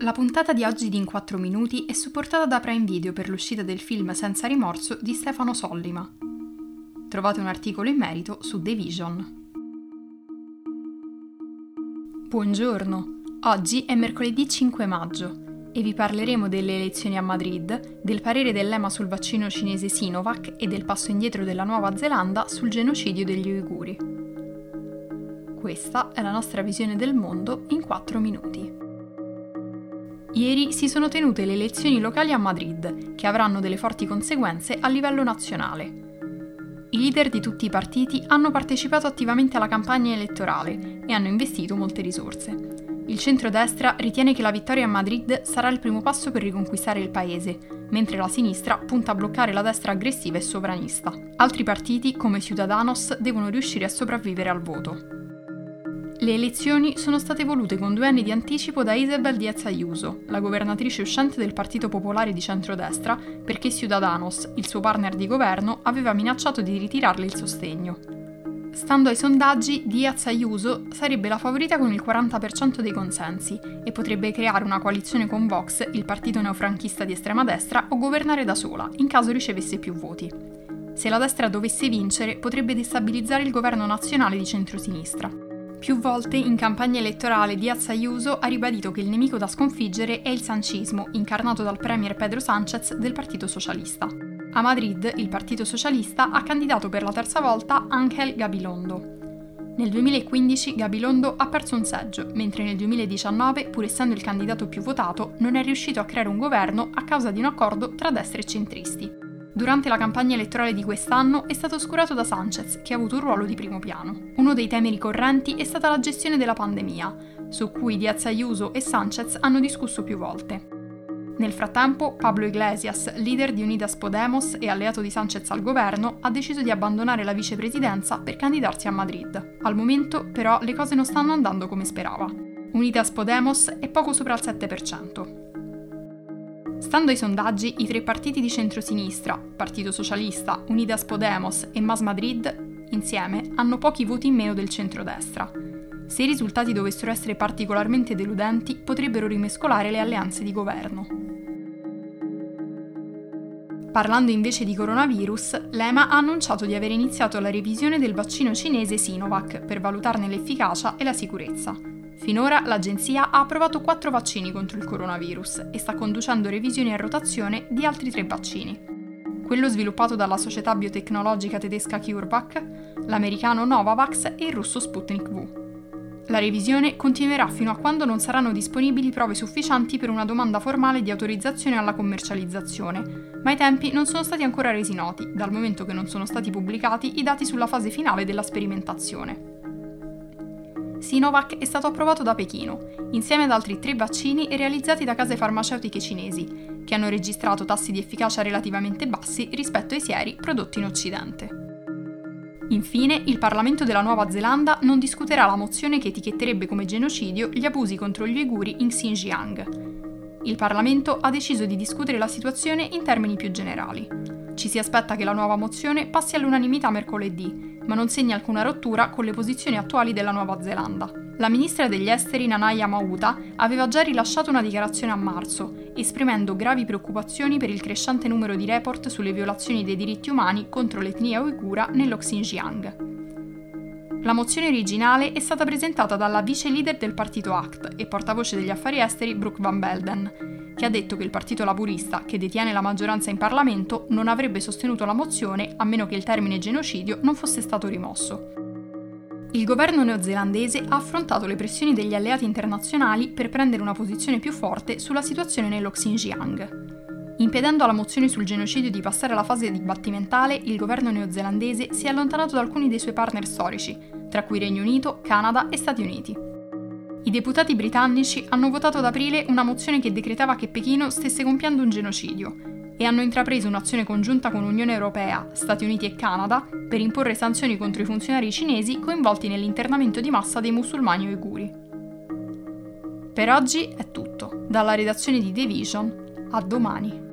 La puntata di oggi di In 4 Minuti è supportata da Prime Video per l'uscita del film Senza rimorso di Stefano Sollima. Trovate un articolo in merito su The Vision. Buongiorno, oggi è mercoledì 5 maggio e vi parleremo delle elezioni a Madrid, del parere dell'EMA sul vaccino cinese Sinovac e del passo indietro della Nuova Zelanda sul genocidio degli uiguri. Questa è la nostra visione del mondo in 4 minuti. Ieri si sono tenute le elezioni locali a Madrid, che avranno delle forti conseguenze a livello nazionale. I leader di tutti i partiti hanno partecipato attivamente alla campagna elettorale e hanno investito molte risorse. Il centrodestra ritiene che la vittoria a Madrid sarà il primo passo per riconquistare il paese, mentre la sinistra punta a bloccare la destra aggressiva e sovranista. Altri partiti, come Ciudadanos, devono riuscire a sopravvivere al voto. Le elezioni sono state volute con due anni di anticipo da Isabel Diaz Ayuso, la governatrice uscente del Partito Popolare di centrodestra, perché Ciudadanos, il suo partner di governo, aveva minacciato di ritirarle il sostegno. Stando ai sondaggi, Diaz Ayuso sarebbe la favorita con il 40% dei consensi e potrebbe creare una coalizione con Vox, il partito neofranchista di estrema destra, o governare da sola, in caso ricevesse più voti. Se la destra dovesse vincere, potrebbe destabilizzare il governo nazionale di centrosinistra. Più volte in campagna elettorale Diaz Ayuso ha ribadito che il nemico da sconfiggere è il sancismo, incarnato dal premier Pedro Sánchez del Partito Socialista. A Madrid il Partito Socialista ha candidato per la terza volta Ángel Gabilondo. Nel 2015 Gabilondo ha perso un seggio, mentre nel 2019, pur essendo il candidato più votato, non è riuscito a creare un governo a causa di un accordo tra destra e centristi. Durante la campagna elettorale di quest'anno è stato oscurato da Sanchez, che ha avuto un ruolo di primo piano. Uno dei temi ricorrenti è stata la gestione della pandemia, su cui Diaz Ayuso e Sanchez hanno discusso più volte. Nel frattempo, Pablo Iglesias, leader di Unidas Podemos e alleato di Sanchez al governo, ha deciso di abbandonare la vicepresidenza per candidarsi a Madrid. Al momento, però, le cose non stanno andando come sperava. Unidas Podemos è poco sopra il 7%. Stando ai sondaggi, i tre partiti di centrosinistra, Partito Socialista, Unidas Podemos e Mas Madrid, insieme, hanno pochi voti in meno del centrodestra. Se i risultati dovessero essere particolarmente deludenti, potrebbero rimescolare le alleanze di governo. Parlando invece di coronavirus, l'EMA ha annunciato di aver iniziato la revisione del vaccino cinese Sinovac per valutarne l'efficacia e la sicurezza. Finora l'agenzia ha approvato 4 vaccini contro il coronavirus e sta conducendo revisioni a rotazione di altri 3 vaccini. Quello sviluppato dalla società biotecnologica tedesca CureVac, l'americano Novavax e il russo Sputnik V. La revisione continuerà fino a quando non saranno disponibili prove sufficienti per una domanda formale di autorizzazione alla commercializzazione, ma i tempi non sono stati ancora resi noti, dal momento che non sono stati pubblicati i dati sulla fase finale della sperimentazione. Sinovac è stato approvato da Pechino, insieme ad altri tre vaccini realizzati da case farmaceutiche cinesi, che hanno registrato tassi di efficacia relativamente bassi rispetto ai sieri prodotti in Occidente. Infine, il Parlamento della Nuova Zelanda non discuterà la mozione che etichetterebbe come genocidio gli abusi contro gli uiguri in Xinjiang. Il Parlamento ha deciso di discutere la situazione in termini più generali. Ci si aspetta che la nuova mozione passi all'unanimità mercoledì, ma non segna alcuna rottura con le posizioni attuali della Nuova Zelanda. La ministra degli esteri Nanaya Mauta aveva già rilasciato una dichiarazione a marzo, esprimendo gravi preoccupazioni per il crescente numero di report sulle violazioni dei diritti umani contro l'etnia uigura nello Xinjiang. La mozione originale è stata presentata dalla vice leader del partito ACT e portavoce degli affari esteri Brooke Van Belden, che ha detto che il Partito Laburista, che detiene la maggioranza in Parlamento, non avrebbe sostenuto la mozione a meno che il termine genocidio non fosse stato rimosso. Il governo neozelandese ha affrontato le pressioni degli alleati internazionali per prendere una posizione più forte sulla situazione nello Xinjiang. Impedendo alla mozione sul genocidio di passare alla fase dibattimentale, il governo neozelandese si è allontanato da alcuni dei suoi partner storici, tra cui Regno Unito, Canada e Stati Uniti. I deputati britannici hanno votato ad aprile una mozione che decretava che Pechino stesse compiendo un genocidio e hanno intrapreso un'azione congiunta con Unione Europea, Stati Uniti e Canada per imporre sanzioni contro i funzionari cinesi coinvolti nell'internamento di massa dei musulmani uiguri. Per oggi è tutto. Dalla redazione di The Vision, a domani.